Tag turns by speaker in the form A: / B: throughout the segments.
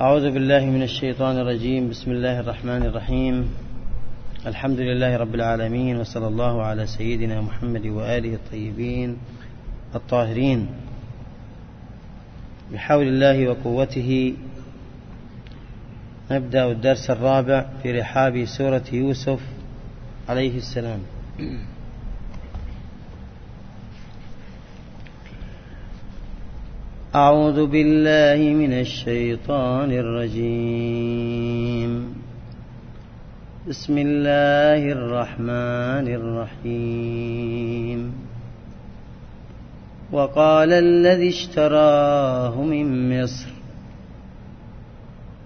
A: أعوذ بالله من الشيطان الرجيم. بسم الله الرحمن الرحيم. الحمد لله رب العالمين وصلى الله على سيدنا محمد وآله الطيبين الطاهرين. بحول الله وقوته نبدأ الدرس الرابع في رحاب سورة يوسف عليه السلام. أعوذ بالله من الشيطان الرجيم. بسم الله الرحمن الرحيم. وقال الذي اشتراه من مصر.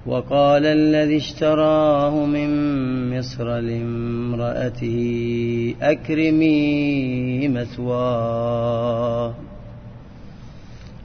A: وقال الذي اشتراه من مصر لامرأته أكرمي مثواه.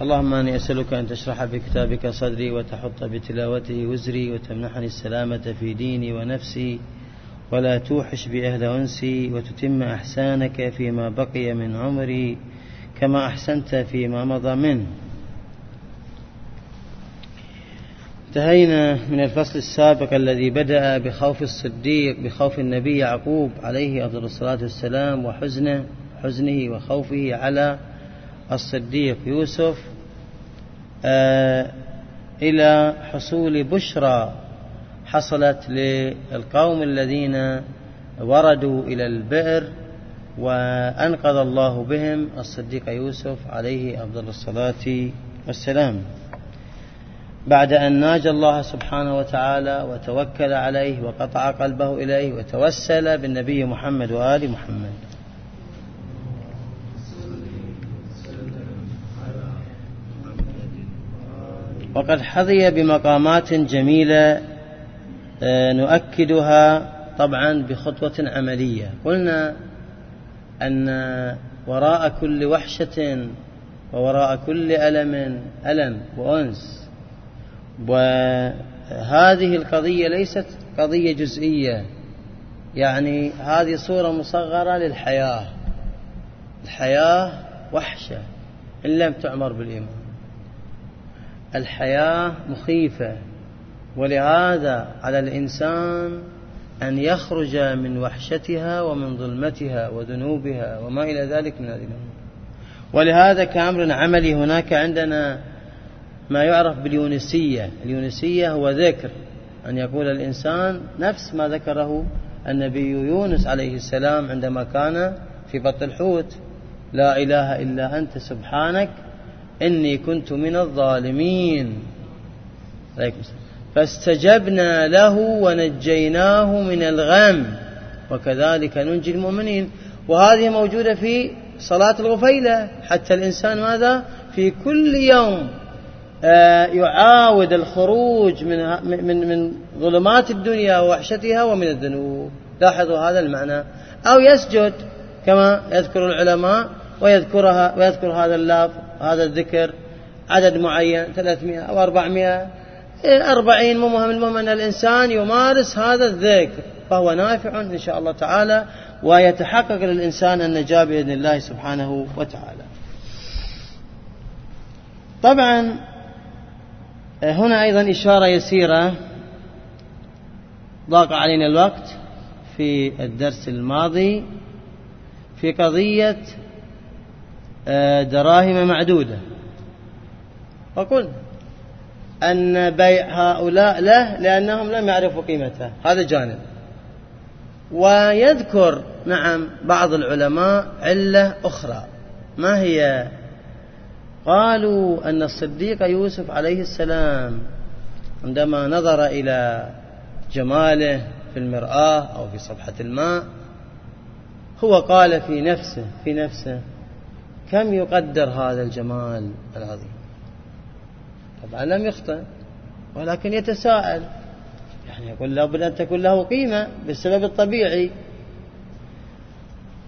A: اللهم إني أسألك أن تشرح بكتابك صدري وتحط بتلاوته وزري وتمنحني السلامة في ديني ونفسي ولا توحش بأهل أنسي وتتم أحسانك فيما بقي من عمري كما أحسنت فيما مضى منه. انتهينا من الفصل السابق الذي بدأ بخوف الصديق بخوف النبي يعقوب عليه أفضل الصلاة والسلام وحزنه حزنه وخوفه على الصديق يوسف آه، إلى حصول بشرى حصلت للقوم الذين وردوا إلى البئر وأنقذ الله بهم الصديق يوسف عليه أفضل الصلاة والسلام. بعد أن ناجى الله سبحانه وتعالى وتوكل عليه وقطع قلبه إليه وتوسل بالنبي محمد وآل محمد. وقد حظي بمقامات جميلة آه، نؤكدها طبعا بخطوة عملية. قلنا أن وراء كل وحشة ووراء كل ألم ألم وأنس. وهذه القضية ليست قضية جزئية. يعني هذه صورة مصغرة للحياة. الحياة وحشة إن لم تعمر بالإيمان. الحياة مخيفة ولهذا على الإنسان أن يخرج من وحشتها ومن ظلمتها وذنوبها وما إلى ذلك من هذه الأمور. ولهذا كأمر عملي هناك عندنا ما يعرف باليونسية. اليونسية هو ذكر أن يقول الإنسان نفس ما ذكره النبي يونس عليه السلام عندما كان في بطن الحوت. لا إله إلا أنت سبحانك إني كنت من الظالمين. فاستجبنا له ونجيناه من الغم وكذلك ننجي المؤمنين. وهذه موجودة في صلاة الغفيلة. حتى الإنسان ماذا؟ في كل يوم آه، يعاود الخروج من من من ظلمات الدنيا ووحشتها ومن الذنوب. لاحظوا هذا المعنى. أو يسجد كما يذكر العلماء ويذكرها ويذكر هذا اللفظ. هذا الذكر عدد معين 300 أو 400 أربعين مو مهم المهم أن الإنسان يمارس هذا الذكر فهو نافع إن شاء الله تعالى ويتحقق للإنسان النجاة بإذن الله سبحانه وتعالى. طبعا هنا أيضا إشارة يسيرة ضاق علينا الوقت في الدرس الماضي في قضية دراهم معدودة. وقلنا أن بيع هؤلاء له لأنهم لم يعرفوا قيمته هذا جانب. ويذكر نعم بعض العلماء علة أخرى. ما هي؟ قالوا أن الصديق يوسف عليه السلام عندما نظر إلى جماله في المرآة أو في صفحة الماء هو قال في نفسه في نفسه كم يقدر هذا الجمال العظيم؟ طبعا لم يخطئ ولكن يتساءل. يعني يقول لابد أن تكون له قيمة بالسبب الطبيعي.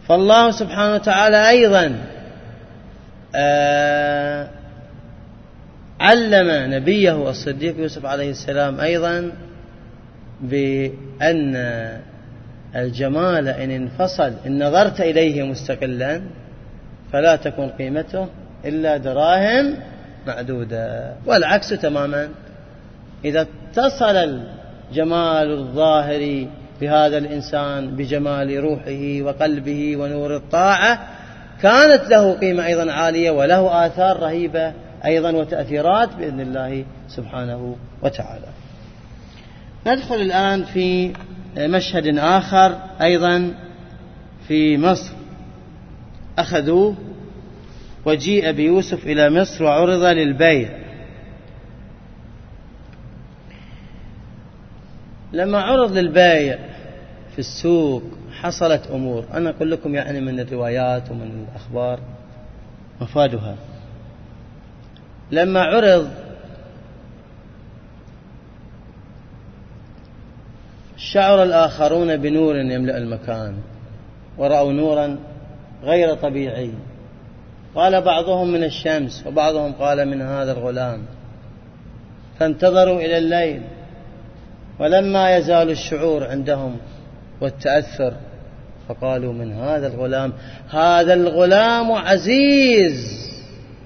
A: فالله سبحانه وتعالى أيضا آه علم نبيه الصديق يوسف عليه السلام أيضا بأن الجمال إن انفصل إن نظرت إليه مستقلا فلا تكون قيمته إلا دراهم معدودة. والعكس تماما. إذا اتصل الجمال الظاهري بهذا الإنسان بجمال روحه وقلبه ونور الطاعة كانت له قيمة أيضا عالية وله آثار رهيبة أيضا وتأثيرات بإذن الله سبحانه وتعالى. ندخل الآن في مشهد آخر أيضا في مصر. أخذوه وجيء بيوسف إلى مصر وعرض للبيع. لما عرض للبيع في السوق حصلت أمور. أنا أقول لكم يعني من الروايات ومن الأخبار مفادها. لما عرض شعر الآخرون بنور يملأ المكان. ورأوا نورا غير طبيعي. قال بعضهم من الشمس وبعضهم قال من هذا الغلام. فانتظروا إلى الليل. ولما يزال الشعور عندهم والتأثر فقالوا من هذا الغلام؟ هذا الغلام عزيز.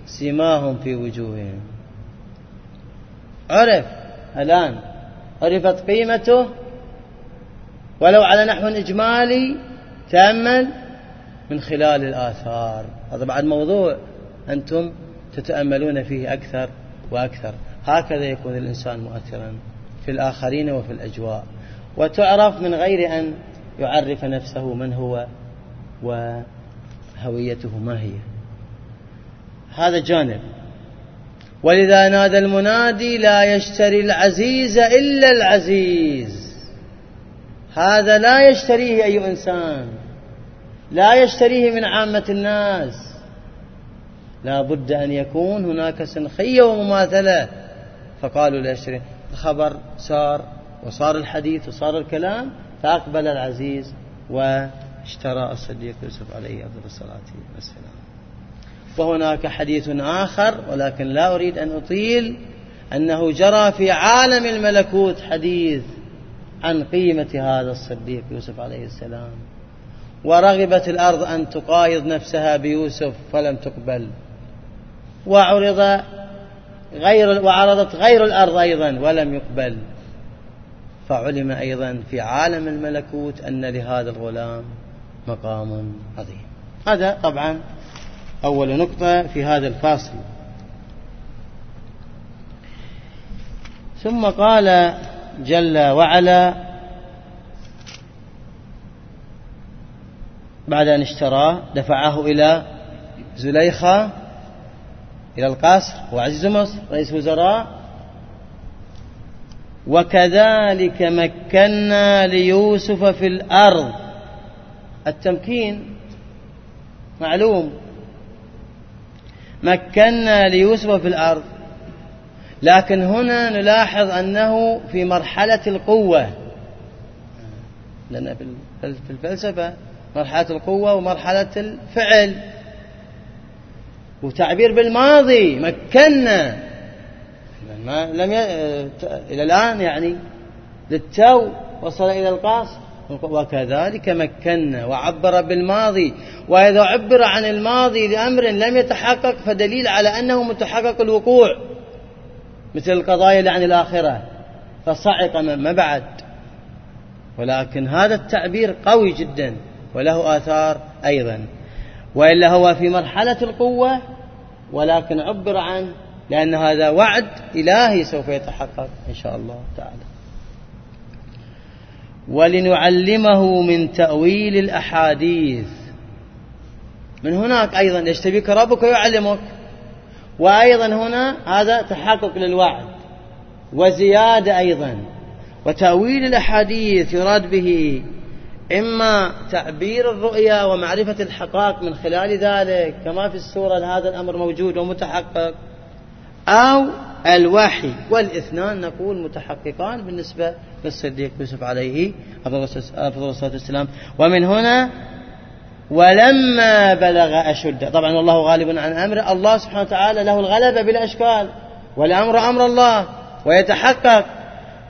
A: سماهم في وجوههم. عرف الآن عرفت قيمته؟ ولو على نحو إجمالي تأمل من خلال الآثار. هذا بعد موضوع أنتم تتأملون فيه أكثر وأكثر. هكذا يكون الإنسان مؤثرا في الآخرين وفي الأجواء. وتعرف من غير أن يعرف نفسه من هو وهويته ما هي. هذا جانب. ولذا نادى المنادي لا يشتري العزيز إلا العزيز. هذا لا يشتريه أي إنسان. لا يشتريه من عامة الناس. لا بد أن يكون هناك سنخية ومماثلة. فقالوا لا الخبر سار وصار الحديث وصار الكلام. فأقبل العزيز واشترى الصديق يوسف عليه أفضل الصلاة والسلام. وهناك حديث آخر ولكن لا أريد أن أطيل أنه جرى في عالم الملكوت حديث عن قيمة هذا الصديق يوسف عليه السلام. ورغبت الأرض أن تقايض نفسها بيوسف فلم تقبل. وعرض غير وعرضت غير الأرض أيضا ولم يقبل. فعلم أيضا في عالم الملكوت أن لهذا الغلام مقام عظيم. هذا طبعا أول نقطة في هذا الفاصل. ثم قال جل وعلا بعد أن اشتراه دفعه إلى زليخة إلى القصر وعزيز مصر رئيس وزراء وكذلك مكنا ليوسف في الأرض. التمكين معلوم. مكنا ليوسف في الأرض. لكن هنا نلاحظ أنه في مرحلة القوة. لأن في الفلسفة مرحلة القوة ومرحلة الفعل. وتعبير بالماضي مكنا. ما لم ي... إلى الآن يعني للتو وصل إلى القاصر وكذلك مكنا وعبر بالماضي. وإذا عبر عن الماضي لأمر لم يتحقق فدليل على أنه متحقق الوقوع. مثل القضايا اللي عن الآخرة. فصعق ما بعد. ولكن هذا التعبير قوي جدا. وله آثار أيضا. وإلا هو في مرحلة القوة ولكن عبر عنه لأن هذا وعد إلهي سوف يتحقق إن شاء الله تعالى. ولنعلمه من تأويل الأحاديث. من هناك أيضا يجتبيك ربك ويعلمك. وأيضا هنا هذا تحقق للوعد. وزيادة أيضا. وتأويل الأحاديث يراد به إما تعبير الرؤيا ومعرفة الحقائق من خلال ذلك كما في السورة هذا الأمر موجود ومتحقق أو الوحي والإثنان نقول متحققان بالنسبة للصديق يوسف عليه أفضل الصلاة والسلام. ومن هنا ولما بلغ أشده. طبعا والله غالب عن أمره. الله سبحانه وتعالى له الغلبة بالأشكال والأمر أمر الله ويتحقق.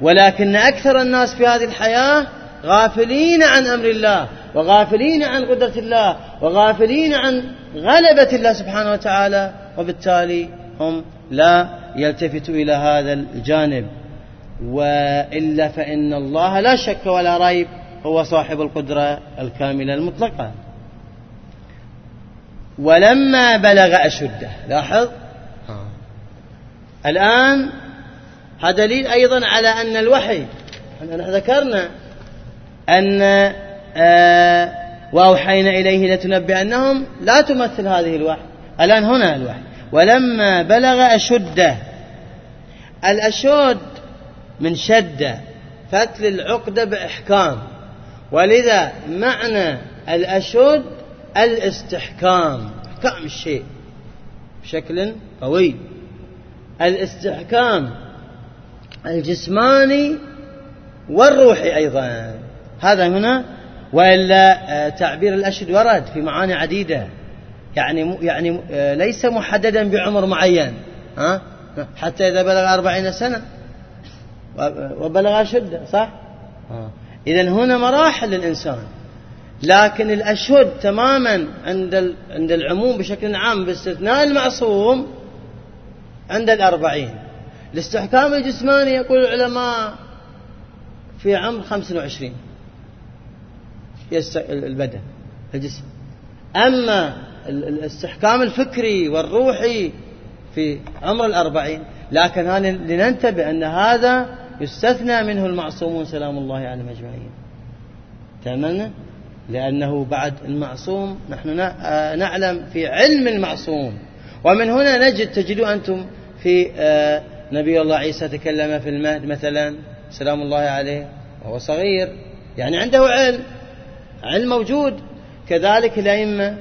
A: ولكن أكثر الناس في هذه الحياة غافلين عن أمر الله وغافلين عن قدرة الله وغافلين عن غلبة الله سبحانه وتعالى وبالتالي هم لا يلتفتوا إلى هذا الجانب. وإلا فإن الله لا شك ولا ريب هو صاحب القدرة الكاملة المطلقة. ولما بلغ أشده لاحظ؟ الآن هذا دليل أيضا على أن الوحي نحن ذكرنا أن آه وأوحينا إليه لتنبئنهم لا تمثل هذه الوحي. الآن هنا الوحي. ولما بلغ أشده الأشد من شدة فتل العقدة بإحكام. ولذا معنى الأشد الاستحكام. إحكام الشيء بشكل قوي. الاستحكام الجسماني والروحي أيضا. هذا هنا وإلا آه، تعبير الأشد ورد في معاني عديدة. يعني يعني آه، ليس محددا بعمر معين. ها؟ حتى إذا بلغ أربعين سنة. وبلغ أشده صح؟ إذا هنا مراحل للإنسان. لكن الأشهد تماما عند عند العموم بشكل عام باستثناء المعصوم عند الأربعين. الاستحكام الجسماني يقول العلماء في عمر 25 البدن الجسم. أما الاستحكام الفكري والروحي في عمر الأربعين لكن لننتبه أن هذا يستثنى منه المعصومون سلام الله عليهم أجمعين. تمام؟ لأنه بعد المعصوم نحن آه، نعلم في علم المعصوم. ومن هنا نجد تجدوا أنتم في آه، نبي الله عيسى تكلم في المهد مثلا سلام الله عليه وهو صغير يعني عنده علم. علم موجود. كذلك الأئمة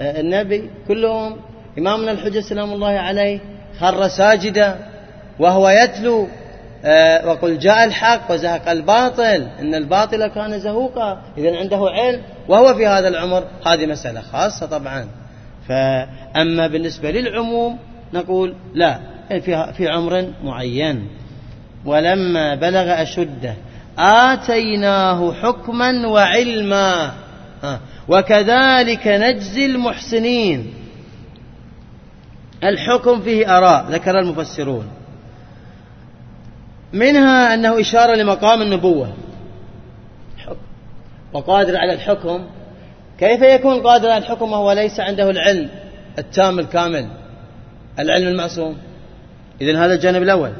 A: آه، النبي كلهم إمامنا الحجة سلام الله عليه خر ساجدا وهو يتلو آه، وقل جاء الحق وزهق الباطل إن الباطل كان زهوقا. إذا عنده علم وهو في هذا العمر. هذه مسألة خاصة طبعا. فأما بالنسبة للعموم نقول لا في في عمر معين. ولما بلغ أشده آتيناه حكما وعلما. وكذلك نجزي المحسنين. الحكم فيه آراء ذكر المفسرون. منها أنه إشارة لمقام النبوة. وقادر على الحكم. كيف يكون قادر على الحكم؟ وهو ليس عنده العلم التام الكامل. العلم المعصوم. إذن هذا الجانب الأول.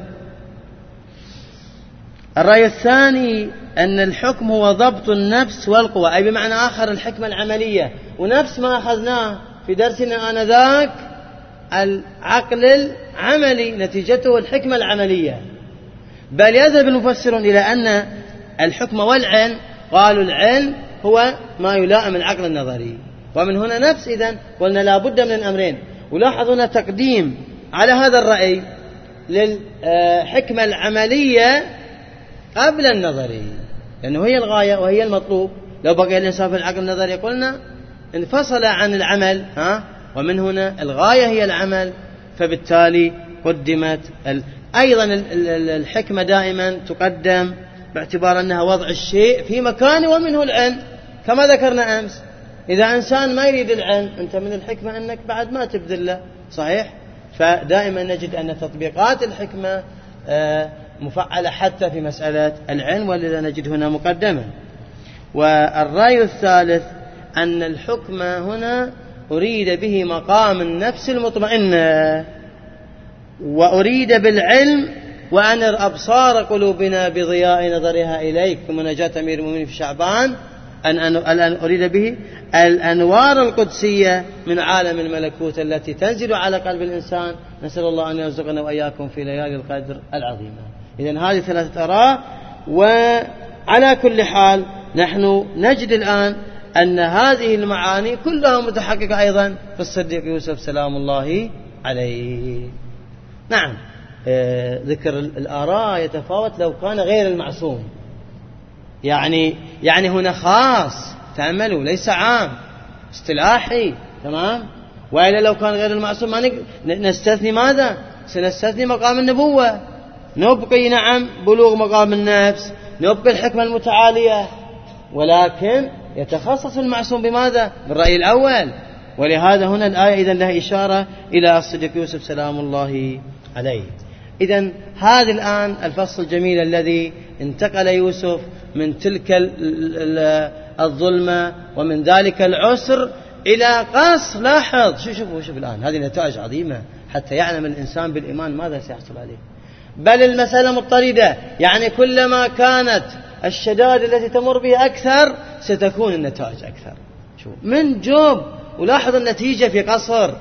A: الرأي الثاني أن الحكم هو ضبط النفس والقوة أي بمعنى آخر الحكمة العملية. ونفس ما أخذناه في درسنا آنذاك العقل العملي نتيجته الحكمة العملية. بل يذهب المفسرون إلى أن الحكم والعلم قالوا العلم هو ما يلائم العقل النظري. ومن هنا نفس إذن قلنا لا بد من الأمرين ولاحظوا هنا تقديم على هذا الرأي للحكمة العملية قبل النظري لأنه هي الغاية وهي المطلوب. لو بقي الإنسان في العقل النظري قلنا انفصل عن العمل ها؟ ومن هنا الغاية هي العمل. فبالتالي قدمت أيضا الحكمة دائما تقدم باعتبار أنها وضع الشيء في مكانه ومنه العلم. كما ذكرنا أمس إذا إنسان ما يريد العلم أنت من الحكمة أنك بعد ما تبذل له صحيح؟ فدائما نجد أن تطبيقات الحكمة آه، مفعلة حتى في مسألة العلم ولذا نجد هنا مقدمة والرأي الثالث أن الحكم هنا أريد به مقام النفس المطمئنة وأريد بالعلم وأنر أبصار قلوبنا بضياء نظرها إليك. كمناجاة أمير المؤمنين في شعبان أن أن أريد به الأنوار القدسية من عالم الملكوت التي تنزل على قلب الإنسان. نسأل الله أن يرزقنا وإياكم في ليالي القدر العظيمة. إذا هذه ثلاثة آراء وعلى كل حال نحن نجد الآن أن هذه المعاني كلها متحققة أيضا في الصديق يوسف سلام الله عليه. نعم آه، ذكر الآراء يتفاوت لو كان غير المعصوم. يعني يعني هنا خاص تأملوا ليس عام اصطلاحي تمام؟ وإلا لو كان غير المعصوم ما نستثني ماذا؟ سنستثني مقام النبوة. نبقي نعم بلوغ مقام النفس نبقي الحكمة المتعالية. ولكن يتخصص المعصوم بماذا؟ بالرأي الأول. ولهذا هنا الآية إذا لها إشارة إلى الصديق يوسف سلام الله عليه. إذا هذا الآن الفصل الجميل الذي انتقل يوسف من تلك الظلمة ومن ذلك العسر إلى قص. لاحظ شوف شوف شوف الآن هذه نتائج عظيمة. حتى يعلم الإنسان بالإيمان ماذا سيحصل عليه. بل المسألة مضطردة. يعني كلما كانت الشدائد التي تمر به أكثر ستكون النتائج أكثر. شوف من جوب ولاحظ النتيجة في قصر.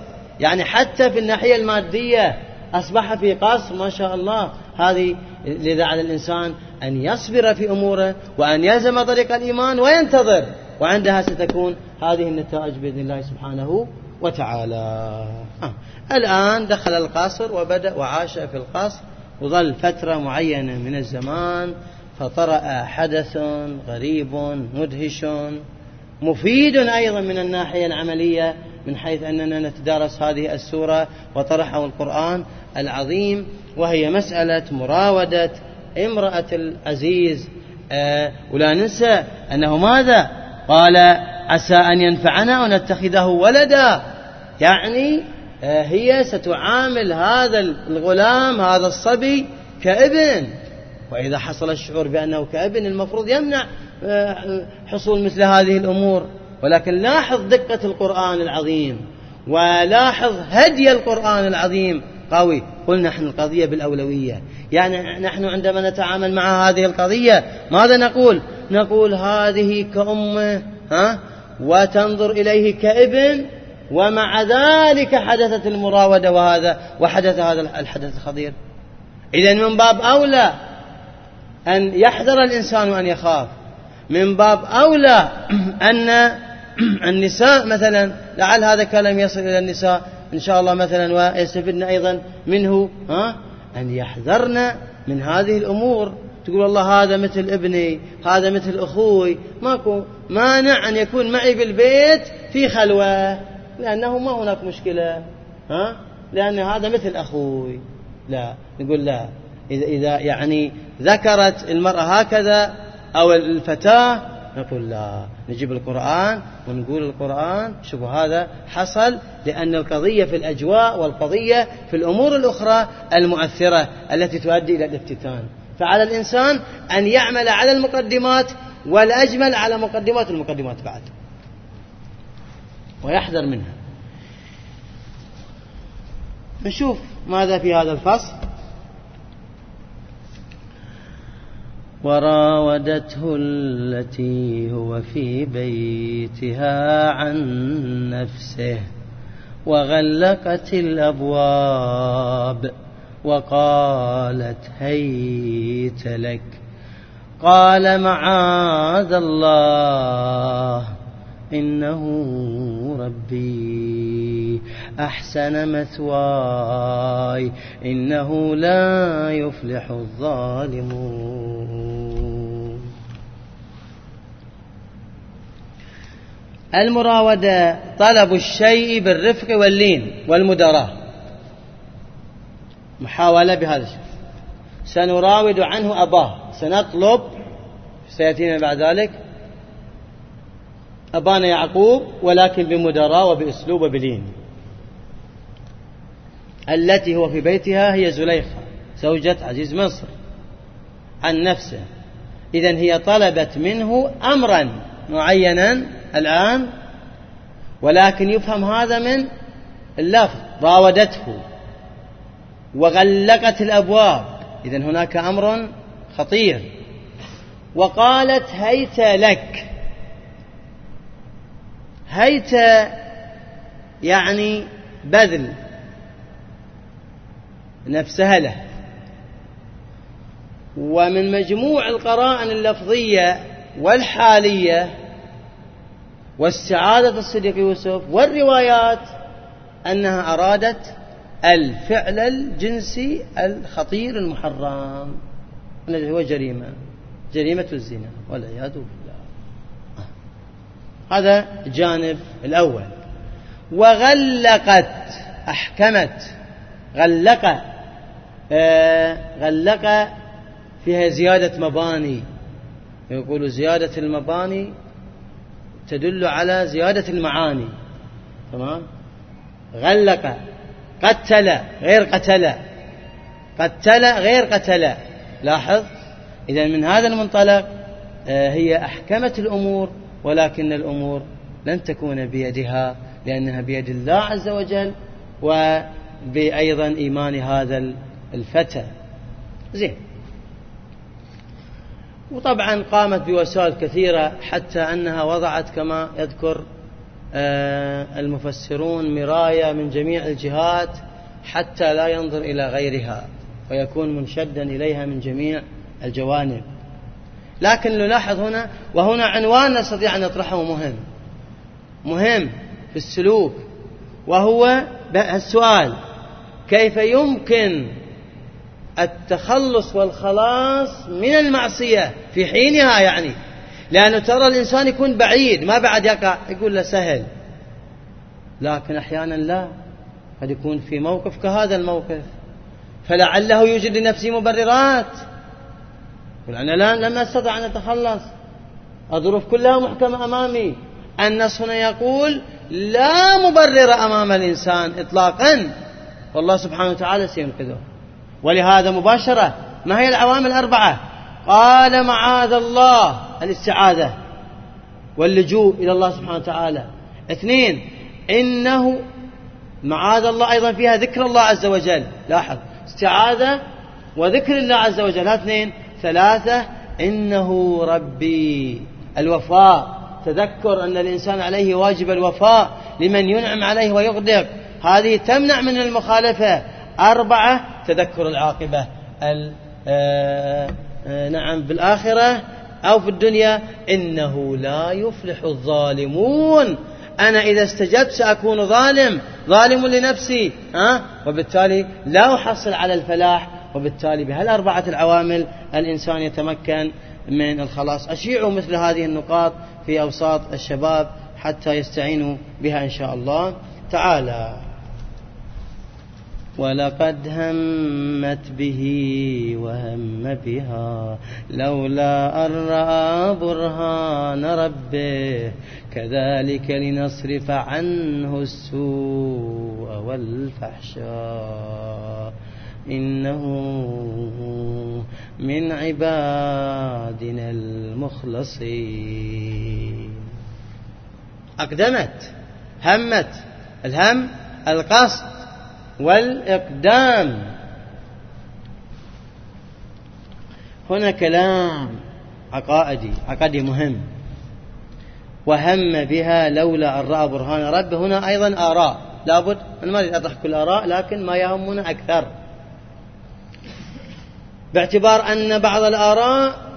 A: يعني حتى في الناحية المادية أصبح في قصر ما شاء الله. هذه لذا على الإنسان أن يصبر في أموره وأن يلزم طريق الإيمان وينتظر. وعندها ستكون هذه النتائج بإذن الله سبحانه وتعالى. آه. الآن دخل القصر وبدأ وعاش في القصر. وظل فترة معينة من الزمان فطرأ حدث غريب مدهش مفيد أيضا من الناحية العملية من حيث أننا نتدارس هذه السورة وطرحه القرآن العظيم وهي مسألة مراودة امرأة العزيز. آه ولا ننسى أنه ماذا؟ قال عسى أن ينفعنا أو نتخذه ولدا. يعني هي ستعامل هذا الغلام هذا الصبي كابن. وإذا حصل الشعور بأنه كابن المفروض يمنع آه حصول مثل هذه الأمور. ولكن لاحظ دقة القرآن العظيم ولاحظ هدي القرآن العظيم. قوي قلنا نحن القضية بالأولوية. يعني نحن عندما نتعامل مع هذه القضية ماذا نقول؟ نقول هذه كأمة ها؟ وتنظر إليه كابن ومع ذلك حدثت المراودة وهذا وحدث هذا الحدث الخطير. إذا من باب أولى أن يحذر الإنسان وأن يخاف. من باب أولى أن النساء مثلا لعل هذا كلام يصل إلى النساء إن شاء الله مثلا ويستفدن أيضا منه ها؟ أن يحذرن من هذه الأمور. تقول والله هذا مثل ابني هذا مثل أخوي. ماكو مانع أن يكون معي في البيت في خلوة. لأنه ما هناك مشكلة. ها؟ لأن هذا مثل أخوي. لا نقول لا. إذا, إذا يعني ذكرت المرأة هكذا أو الفتاة نقول لا. نجيب القرآن ونقول القرآن شوفوا هذا حصل لأن القضية في الأجواء والقضية في الأمور الأخرى المؤثرة التي تؤدي إلى الافتتان. فعلى الإنسان أن يعمل على المقدمات والأجمل على مقدمات المقدمات بعد. ويحذر منها. نشوف ماذا في هذا الفصل. وراودته التي هو في بيتها عن نفسه وغلقت الأبواب وقالت هيت لك. قال معاذ الله. إنه ربي أحسن مثواي إنه لا يفلح الظالمون. المراودة طلب الشيء بالرفق واللين والمداراة. محاولة بهذا الشيء. سنراود عنه أباه. سنطلب سيأتينا بعد ذلك أبانا يعقوب ولكن بمداراة وبأسلوب وبلين التي هو في بيتها هي زليخة زوجة عزيز مصر. عن نفسه. إذا هي طلبت منه أمرا معينا الآن ولكن يفهم هذا من اللفظ. راودته وغلقت الأبواب. إذا هناك أمر خطير. وقالت هيت لك. هيت يعني بذل نفسها له. ومن مجموع القرائن اللفظية والحالية واستعادة الصديق يوسف والروايات أنها أرادت الفعل الجنسي الخطير المحرم الذي هو جريمة جريمة الزنا والعياذ بالله. هذا الجانب الأول. وغلقت أحكمت غلق آه غلق فيها زيادة مباني. يقول زيادة المباني تدل على زيادة المعاني. تمام؟ غلق قتل غير قتل. قتل غير قتل. لاحظ؟ إذا من هذا المنطلق آه، هي أحكمت الأمور ولكن الأمور لن تكون بيدها لأنها بيد الله عز وجل وبأيضا إيمان هذا الفتى. زين. وطبعا قامت بوسائل كثيرة حتى أنها وضعت كما يذكر آه، المفسرون مراية من جميع الجهات حتى لا ينظر إلى غيرها ويكون منشدا إليها من جميع الجوانب. لكن نلاحظ هنا وهنا عنوان نستطيع أن نطرحه مهم. مهم في السلوك وهو السؤال كيف يمكن التخلص والخلاص من المعصية في حينها يعني؟ لأنه ترى الإنسان يكون بعيد ما بعد يقع يقول له سهل. لكن أحيانا لا قد يكون في موقف كهذا الموقف. فلعله يوجد لنفسه مبررات. يقول أنا لا لم أستطع أن أتخلص الظروف كلها محكمة أمامي. النص هنا يقول لا مبرر أمام الإنسان إطلاقا. والله سبحانه وتعالى سينقذه. ولهذا مباشرة ما هي العوامل الأربعة؟ قال معاذ الله الاستعاذة واللجوء إلى الله سبحانه وتعالى. اثنين إنه معاذ الله أيضا فيها ذكر الله عز وجل. لاحظ استعاذة وذكر الله عز وجل. اثنين ثلاثة إنه ربي. الوفاء تذكر أن الإنسان عليه واجب الوفاء لمن ينعم عليه ويغدق هذه تمنع من المخالفة. أربعة تذكر العاقبة. آه، آه، نعم في الآخرة أو في الدنيا إنه لا يفلح الظالمون. أنا إذا استجبت سأكون ظالم ظالم لنفسي. ها؟ وبالتالي لا أحصل على الفلاح وبالتالي بهالأربعة العوامل الإنسان يتمكن من الخلاص. أشيعوا مثل هذه النقاط في أوساط الشباب حتى يستعينوا بها إن شاء الله. تعالى. ولقد همت به وهم بها لولا أن رأى برهان ربه. كذلك لنصرف عنه السوء والفحشاء. إنه من عبادنا المخلصين. أقدمت همت الهم القصد والإقدام. هنا كلام عقائدي عقدي مهم. وهم بها لولا أن رأى برهان رب هنا أيضا آراء. لابد أنا ما أريد أطرح كل آراء لكن ما يهمنا أكثر. باعتبار أن بعض الآراء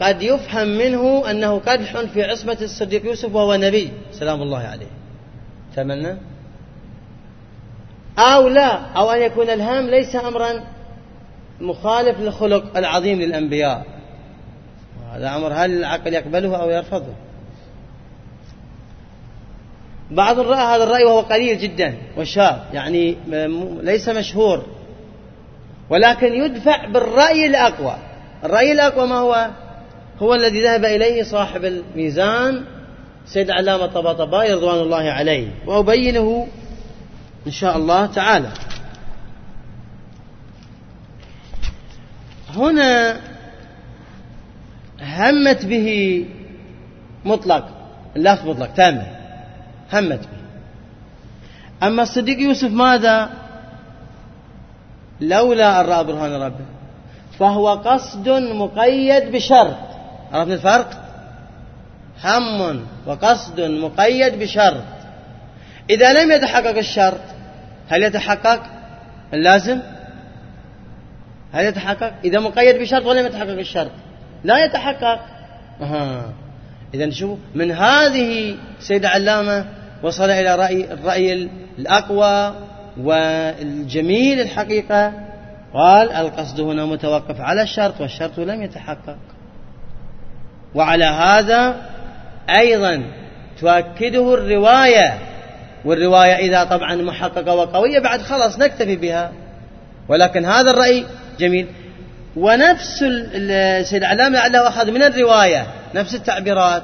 A: قد يفهم منه أنه قدح في عصمة الصديق يوسف وهو نبي. سلام الله عليه. تمنى؟ أو لا أو أن يكون الهم ليس أمرا مخالف للخلق العظيم للأنبياء. هذا أمر هل العقل يقبله أو يرفضه؟ بعض الرأي هذا الرأي وهو قليل جدا وشاذ يعني ليس مشهور. ولكن يدفع بالرأي الأقوى. الرأي الأقوى ما هو؟ هو الذي ذهب إليه صاحب الميزان سيد علامة طباطبائي رضوان الله عليه وأبينه إن شاء الله تعالى. هنا همت به مطلق اللفظ مطلق تامة همت به. أما الصديق يوسف ماذا؟ لولا أن رأى برهان ربه. فهو قصد مقيد بشرط عرفنا الفرق؟ هم وقصد مقيد بشرط إذا لم يتحقق الشرط هل يتحقق؟ اللازم هل يتحقق؟ إذا مقيد بشرط ولم يتحقق الشرط لا يتحقق. أها. إذا شوف من هذه سيد علامة وصل إلى رأي الرأي الأقوى والجميل الحقيقة قال القصد هنا متوقف على الشرط والشرط لم يتحقق. وعلى هذا أيضا تؤكده الرواية والرواية إذا طبعا محققة وقوية بعد خلاص نكتفي بها. ولكن هذا الرأي جميل. ونفس السيد العلامة لعله أخذ من الرواية نفس التعبيرات.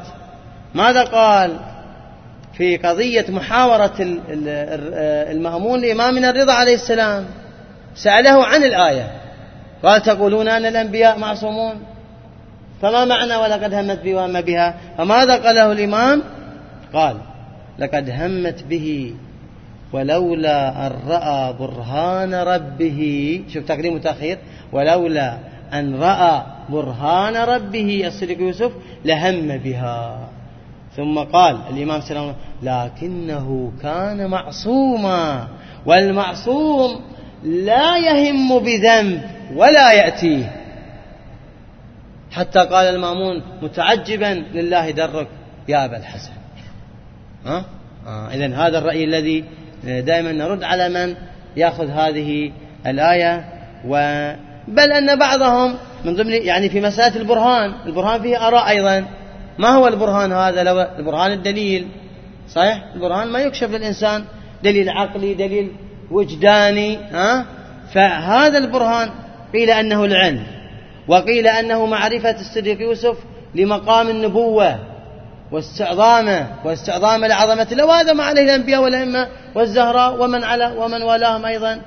A: ماذا قال؟ في قضية محاورة المأمون لإمامنا الرضا عليه السلام. سأله عن الآية. قال تقولون أن الأنبياء معصومون. فما معنى ولقد همت بي وهم بها؟ فماذا قاله الإمام؟ قال لقد همت به ولولا أن رأى برهان ربه. شوف تقديم وتأخير. ولولا أن رأى برهان ربه الصديق يوسف لهم بها. ثم قال الإمام سلام لكنه كان معصوما والمعصوم لا يهم بذنب ولا يأتيه. حتى قال المأمون متعجبا لله درك يا أبا الحسن. ها؟ آه إذن هذا الرأي الذي دائما نرد على من يأخذ هذه الآية. و بل أن بعضهم من ضمن يعني في مسألة البرهان البرهان فيه آراء أيضا. ما هو البرهان هذا؟ لو البرهان الدليل صحيح؟ البرهان ما يكشف للإنسان دليل عقلي دليل وجداني ها؟ فهذا البرهان قيل أنه العلم وقيل أنه معرفة الصديق يوسف لمقام النبوة واستعظامه واستعظام لعظمة الله وهذا ما عليه الأنبياء والأئمة والزهراء ومن على ومن والاهم أيضا.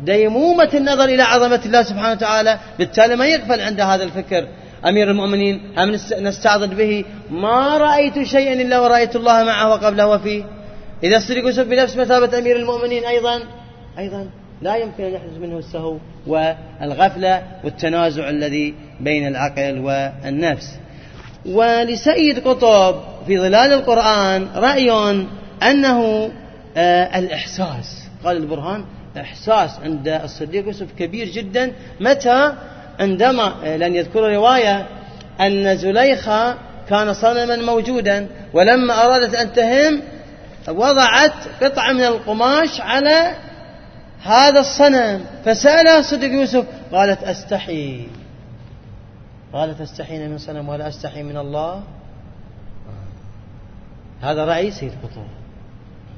A: ديمومة النظر إلى عظمة الله سبحانه وتعالى بالتالي ما يغفل عند هذا الفكر. أمير المؤمنين هم نستعضد به؟ ما رأيت شيئا إلا ورأيت الله معه وقبله وفيه. إذا الصديق يوسف بنفس مثابة أمير المؤمنين أيضا أيضا لا يمكن أن يحدث منه السهو والغفلة والتنازع الذي بين العقل والنفس. ولسيد قطب في ظلال القرآن رأي أنه آه الإحساس. قال البرهان إحساس عند الصديق يوسف كبير جدا. متى؟ عندما لن يذكر رواية أن زليخة كان صنما موجودا ولما أرادت أن تهم وضعت قطعة من القماش على هذا الصنم فسألها الصديق يوسف قالت أستحي؟ قالت أستحين من صنم ولا أستحي من الله؟ هذا رأي سيد قطب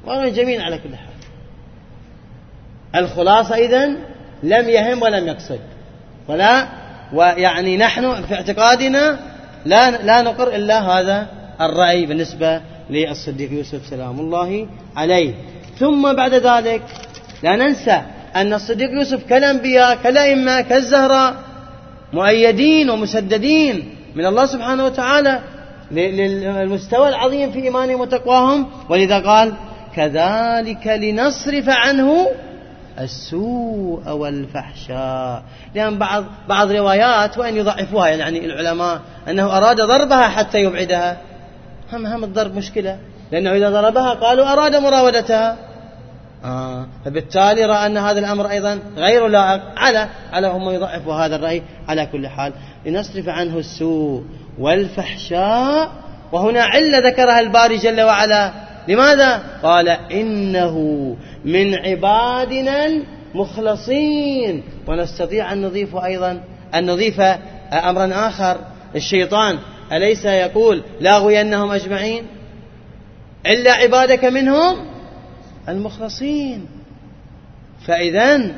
A: ورأي جميل على كل حال. الخلاصة إذن لم يهم ولم يقصد. ولا ويعني نحن في اعتقادنا لا لا نقر إلا هذا الرأي بالنسبة للصديق يوسف سلام الله عليه. ثم بعد ذلك لا ننسى أن الصديق يوسف كالأنبياء كالأئمة كالزهراء مؤيدين ومسددين من الله سبحانه وتعالى للمستوى العظيم في إيمانهم وتقواهم. ولذا قال كذلك لنصرف عنه السوء والفحشاء. لأن بعض بعض روايات وإن يضعفوها يعني العلماء أنه أراد ضربها حتى يبعدها. هم هم الضرب مشكلة. لأنه إذا ضربها قالوا أراد مراودتها. آه فبالتالي رأى أن هذا الأمر أيضا غير لائق على على هم يضعفوا هذا الرأي على كل حال. لنصرف عنه السوء والفحشاء. وهنا علة ذكرها الباري جل وعلا. لماذا؟ قال إنه من عبادنا المخلصين. ونستطيع أن نضيف أيضا أن نضيف أمرا آخر. الشيطان أليس يقول لاغوينهم أجمعين؟ إلا عبادك منهم المخلصين. فإذا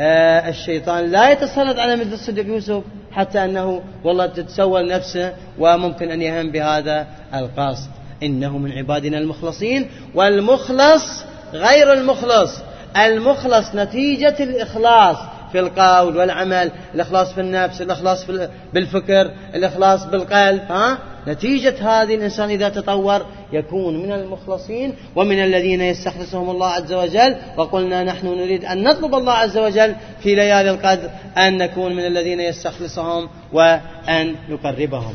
A: آه الشيطان لا يتسلط على مثل الصديق يوسف حتى أنه والله تتسول نفسه وممكن أن يهم بهذا القصد. إنه من عبادنا المخلصين والمخلص غير المخلص. المخلص نتيجة الإخلاص في القول والعمل الإخلاص في النفس الإخلاص في بالفكر الإخلاص بالقلب ها؟ نتيجة هذه الإنسان إذا تطور يكون من المخلصين ومن الذين يستخلصهم الله عز وجل. وقلنا نحن نريد أن نطلب الله عز وجل في ليالي القدر أن نكون من الذين يستخلصهم وأن يقربهم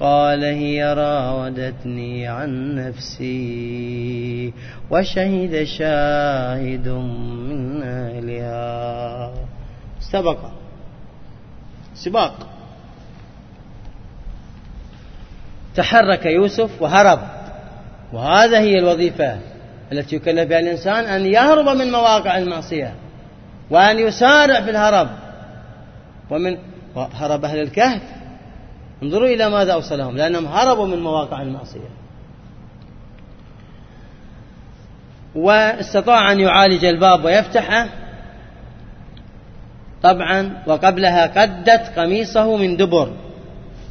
A: قال هي راودتني عن نفسي وشهد شاهد من أهلها. سبق. سباق. تحرك يوسف وهرب. وهذا هي الوظيفة التي يكلف بها الإنسان أن يهرب من مواقع المعصية وأن يسارع في الهرب. ومن هرب أهل الكهف. انظروا إلى ماذا أوصلهم لأنهم هربوا من مواقع المعصية. واستطاع أن يعالج الباب ويفتحه. طبعا وقبلها قدت قميصه من دبر.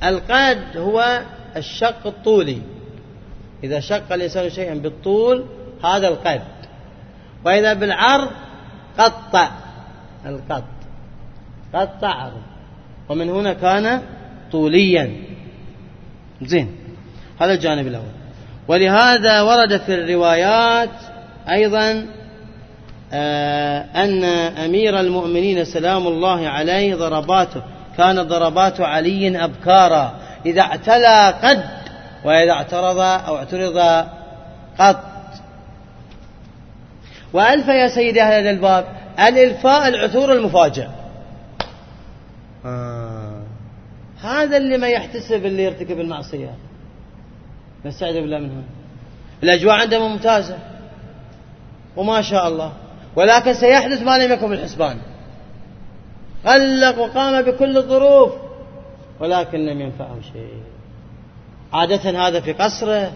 A: القد هو الشق الطولي. إذا شق الإنسان شيئا بالطول هذا القد. وإذا بالعرض قطع القط قطع. عرض ومن هنا كان طوليا. زين. هذا الجانب الأول. ولهذا ورد في الروايات أيضا آه، أن أمير المؤمنين سلام الله عليه ضرباته كانت ضربات علي أبكارا. إذا اعتلى قد وإذا اعترض أو اعترض قط. وألف يا سيدي أهل الباب الإلفاء العثور المفاجئ. آه. هذا اللي ما يحتسب اللي يرتكب المعصية. نستعذ بالله منه. الأجواء عنده ممتازة. وما شاء الله. ولكن سيحدث ما لم يكن بالحسبان قلق وقام بكل الظروف. ولكن لم ينفعه شيء. عادة هذا في قصره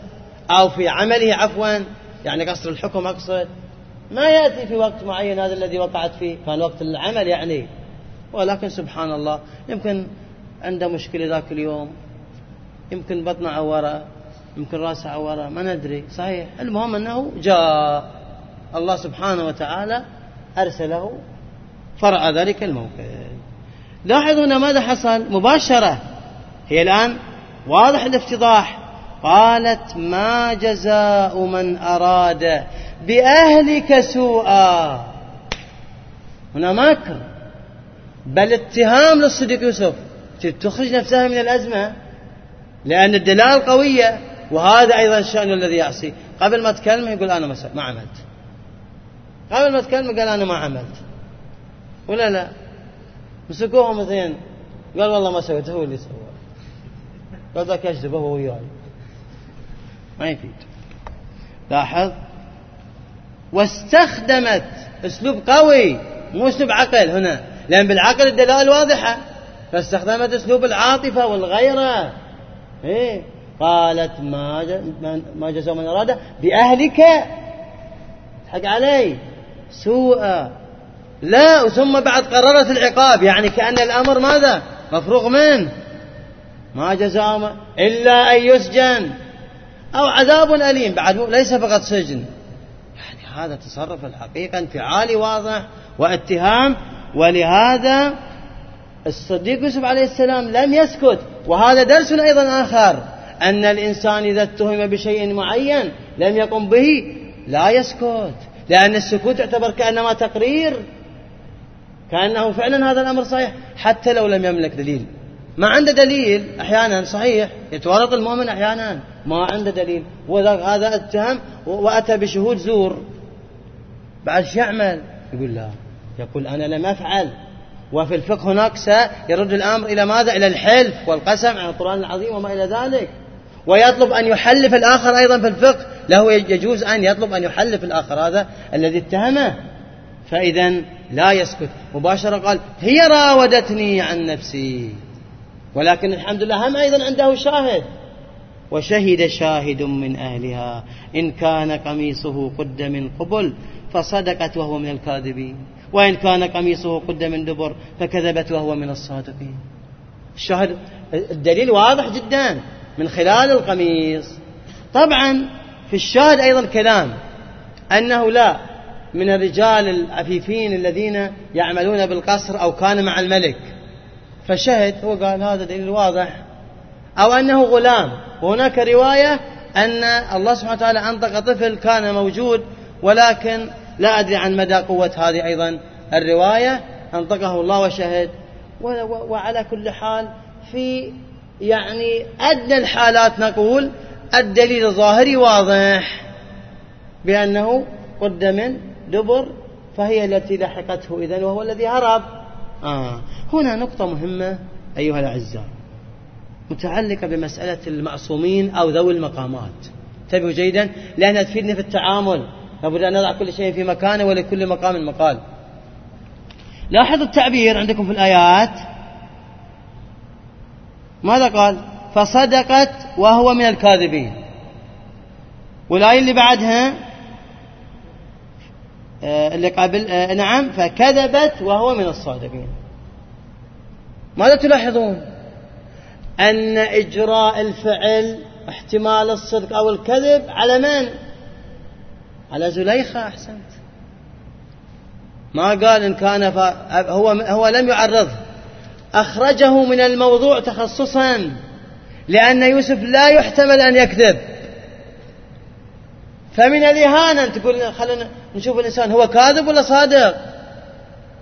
A: أو في عمله عفوا. يعني قصر الحكم أقصد. ما يأتي في وقت معين هذا الذي وقعت فيه. كان وقت العمل يعني. ولكن سبحان الله. يمكن عنده مشكلة ذاك اليوم. يمكن بطنه عورة يمكن رأسه عورة ما ندري. صحيح. المهم أنه جاء الله سبحانه وتعالى أرسله فرأى ذلك الموقف. لاحظوا هنا ماذا حصل؟ مباشرة. هي الآن واضح الافتضاح. قالت ما جزاء من أراد بأهلك سوءا. هنا مكر بل اتهام للصديق يوسف. تخرج نفسها من الأزمة. لأن الدلال قوية وهذا أيضا الشأن الذي يعصي. قبل ما تكلمه يقول أنا ما عملت. قبل ما تكلمه قال أنا ما عملت. ولا لا؟ مسكوه مثلا قال والله ما سويته هو اللي سوى. قال ذاك يكذب هو وياي. ما يفيد. لاحظ؟ واستخدمت. أسلوب قوي مو أسلوب عقل هنا. لأن بالعقل الدلائل واضحة. فاستخدمت اسلوب العاطفة والغيرة. إيه؟ قالت ما ما جزاء من أراد بأهلك. حق علي. سوءا لا ثم بعد قررت العقاب. يعني كأن الأمر ماذا؟ مفروغ منه. ما جزاء إلا أن يسجن. أو عذاب أليم. بعد ليس فقط سجن. يعني هذا تصرف الحقيقة انفعالي واضح واتهام. ولهذا الصديق يوسف عليه السلام لم يسكت. وهذا درس أيضا آخر. أن الإنسان إذا اتهم بشيء معين لم يقم به لا يسكت. لأن السكوت يعتبر كأنما تقرير. كأنه فعلا هذا الأمر صحيح. حتى لو لم يملك دليل. ما عنده دليل أحيانا صحيح. يتورط المؤمن أحيانا. ما عنده دليل. هذا اتهم وأتى بشهود زور. بعد شو يعمل؟ يقول لا. يقول أنا لم أفعل. وفي الفقه هناك سيرد الأمر إلى ماذا؟ إلى الحلف والقسم على القرآن العظيم وما إلى ذلك. ويطلب أن يحلف الآخر أيضا في الفقه. له يجوز أن يطلب أن يحلف الآخر هذا الذي اتهمه. فإذا لا يسكت. مباشرة قال هي راودتني عن نفسي. ولكن الحمد لله هم أيضا عنده شاهد. وشهد شاهد من أهلها. إن كان قميصه قد من قبل فصدقت وهو من الكاذبين. وإن كان قميصه قد من دبر فكذبت وهو من الصادقين. الشاهد الدليل واضح جدا من خلال القميص. طبعا في الشاهد أيضا كلام أنه لا من الرجال العفيفين الذين يعملون بالقصر أو كان مع الملك. فشهد هو قال هذا دليل واضح. أو أنه غلام. وهناك رواية أن الله سبحانه وتعالى أنطق طفل كان موجود ولكن لا أدري عن مدى قوة هذه أيضا الرواية. أنطقه الله وشهد. وعلى كل حال في يعني أدنى الحالات نقول الدليل الظاهري واضح بأنه قد من دبر فهي التي لحقته إذن وهو الذي هرب. آه. هنا نقطة مهمة أيها الأعزاء متعلقة بمسألة المعصومين أو ذوي المقامات. انتبهوا جيدا لأنها تفيدني في التعامل. لابد أن نضع كل شيء في مكانه ولكل مقام مقال. لاحظوا التعبير عندكم في الآيات؟ ماذا قال؟ فصدقت وهو من الكاذبين. والآية اللي بعدها؟ آه، اللي قبل آه، نعم فكذبت وهو من الصادقين. ماذا تلاحظون؟ أن إجراء الفعل احتمال الصدق أو الكذب على من؟ على زليخة أحسنت. ما قال إن كان هو هو لم يعرضه أخرجه من الموضوع تخصصا لأن يوسف لا يحتمل أن يكذب. فمن الإهانة أن تقول خلينا نشوف الإنسان هو كاذب ولا صادق؟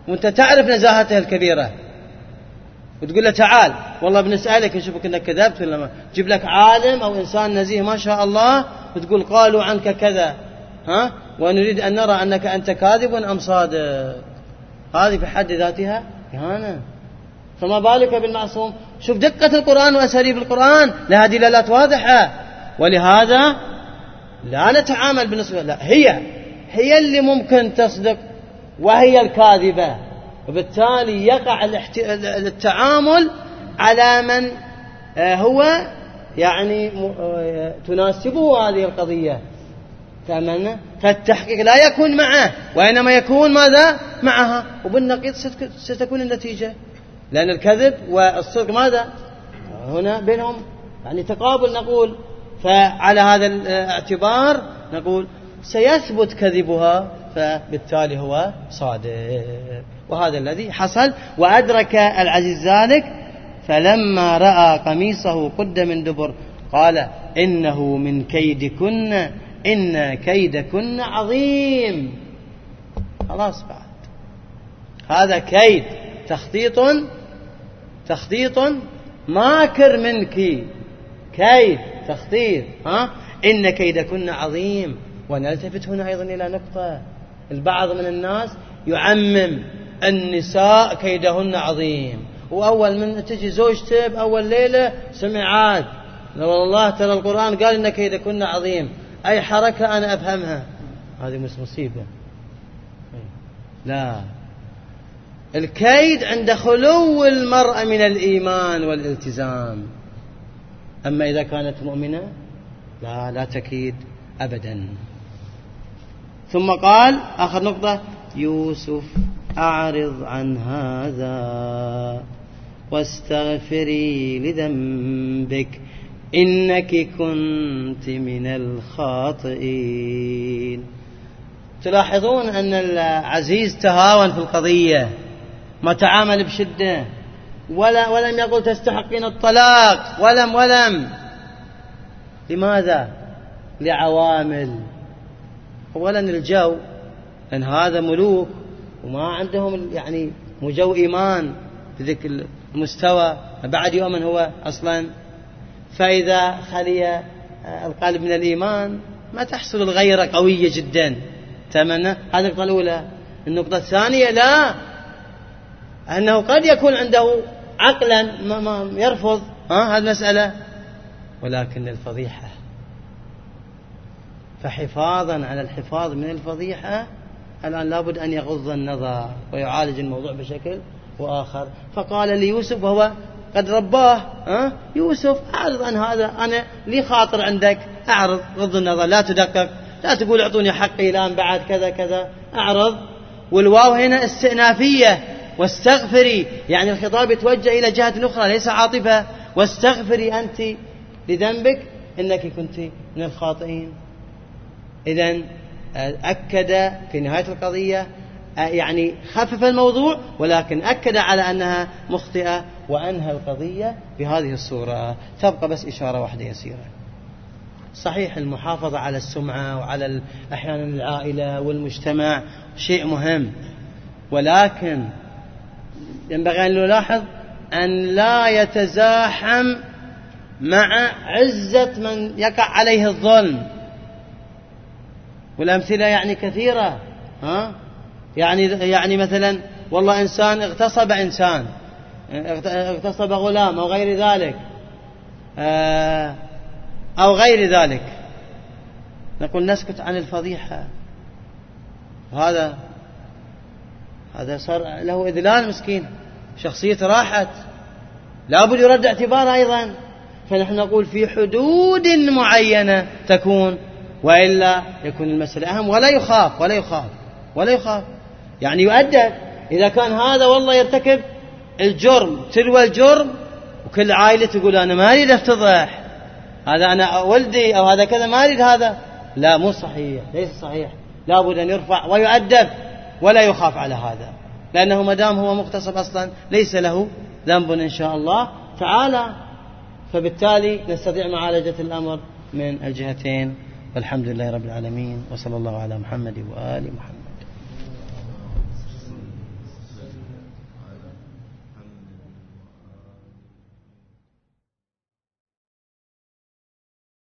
A: وأنت تعرف نزاهته الكبيرة. وتقول له تعال والله بنسألك نشوفك إنك كذبت ولا ما. جيب لك عالم أو إنسان نزيه ما شاء الله وتقول قالوا عنك كذا. ها؟ ونريد أن نرى أنك أنت كاذب أم صادق. هذه في حد ذاتها إهانة. فما بالك بالمعصوم؟ شوف دقة القرآن وأساليب القرآن لها دلالات واضحة. ولهذا لا نتعامل بالنسبة لا هي هي اللي ممكن تصدق وهي الكاذبة. وبالتالي يقع التعامل على من آه، هو يعني آه، تناسبه هذه القضية. فمن فالتحقيق لا يكون معه وإنما يكون ماذا؟ معها. وبالنقيض ستكون النتيجة. لأن الكذب والصدق ماذا؟ هنا بينهم يعني تقابل نقول. فعلى هذا الاعتبار نقول سيثبت كذبها فبالتالي هو صادق. وهذا الذي حصل وأدرك العزيز ذلك. فلما رأى قميصه قد من دبر قال إنه من كيدكن. إن كيدكن عظيم. خلاص بعد. هذا كيد. تخطيط تخطيط ماكر منك. كيد تخطيط ها؟ إن كيدكن عظيم. ونلتفت هنا أيضا إلى نقطة. البعض من الناس يعمم النساء كيدهن عظيم. وأول من تجي زوجته بأول ليلة سمع عاد والله ترى القرآن قال إن كيدكن عظيم. أي حركة أنا أفهمها؟ هذه مصيبة. لا. الكيد عند خلو المرأة من الإيمان والالتزام. أما إذا كانت مؤمنة لا لا تكيد أبدا. ثم قال آخر نقطة يوسف أعرض عن هذا واستغفري لذنبك. إنك كنت من الخاطئين. تلاحظون أن العزيز تهاون في القضية ما تعامل بشدة ولا ولم يقل تستحقين الطلاق ولم ولم. لماذا؟ لعوامل. اولا الجو لأن هذا ملوك وما عندهم يعني مجو إيمان بذيك المستوى. بعد يوم هو أصلا فإذا خلي القلب من الإيمان ما تحصل الغيرة قوية جدا. تمنى هذه النقطة الأولى. النقطة الثانية لا. أنه قد يكون عنده عقلا ما ما يرفض. ها هذه المسألة ولكن الفضيحة فحفاظا على الحفاظ من الفضيحة الآن لابد أن يغض النظر ويعالج الموضوع بشكل وآخر فقال ليوسف وهو قد رباه ها؟ يوسف أعرض عن هذا أنا لي خاطر عندك أعرض غض النظر لا تدقق لا تقول أعطوني حقي الآن بعد كذا كذا أعرض. والواو هنا استئنافية واستغفري. يعني الخطاب يتوجه إلى جهة أخرى ليس عاطفة. واستغفري أنت لذنبك إنك كنت من الخاطئين. إذا أكد في نهاية القضية يعني خفف الموضوع ولكن أكد على أنها مخطئة وأنهى القضية بهذه الصورة. تبقى بس إشارة واحدة يسيرة. صحيح المحافظة على السمعة وعلى أحيانا العائلة والمجتمع شيء مهم ولكن ينبغي أن نلاحظ أن لا يتزاحم مع عزة من يقع عليه الظلم. والأمثلة يعني كثيرة ها؟ يعني يعني مثلا والله إنسان اغتصب إنسان اغتصب غلام أو غير ذلك آه، أو غير ذلك. نقول نسكت عن الفضيحة. وهذا هذا صار له إذلال مسكين. شخصيته راحت. لابد يرد اعتبار أيضا. فنحن نقول في حدود معينة تكون وإلا يكون المسألة أهم. ولا يخاف ولا يخاف ولا يخاف. يعني يؤدب إذا كان هذا والله يرتكب الجرم تلو الجرم وكل عائلة تقول أنا ما أريد أفتضح. هذا أنا ولدي أو هذا كذا ما أريد هذا. لا مو صحيح ليس صحيح. لابد أن يرفع ويؤدب ولا يخاف على هذا. لأنه ما دام هو مغتصب أصلا ليس له ذنب إن شاء الله تعالى. فبالتالي نستطيع معالجة الأمر من الجهتين. والحمد لله رب العالمين وصلى الله على محمد وآل محمد.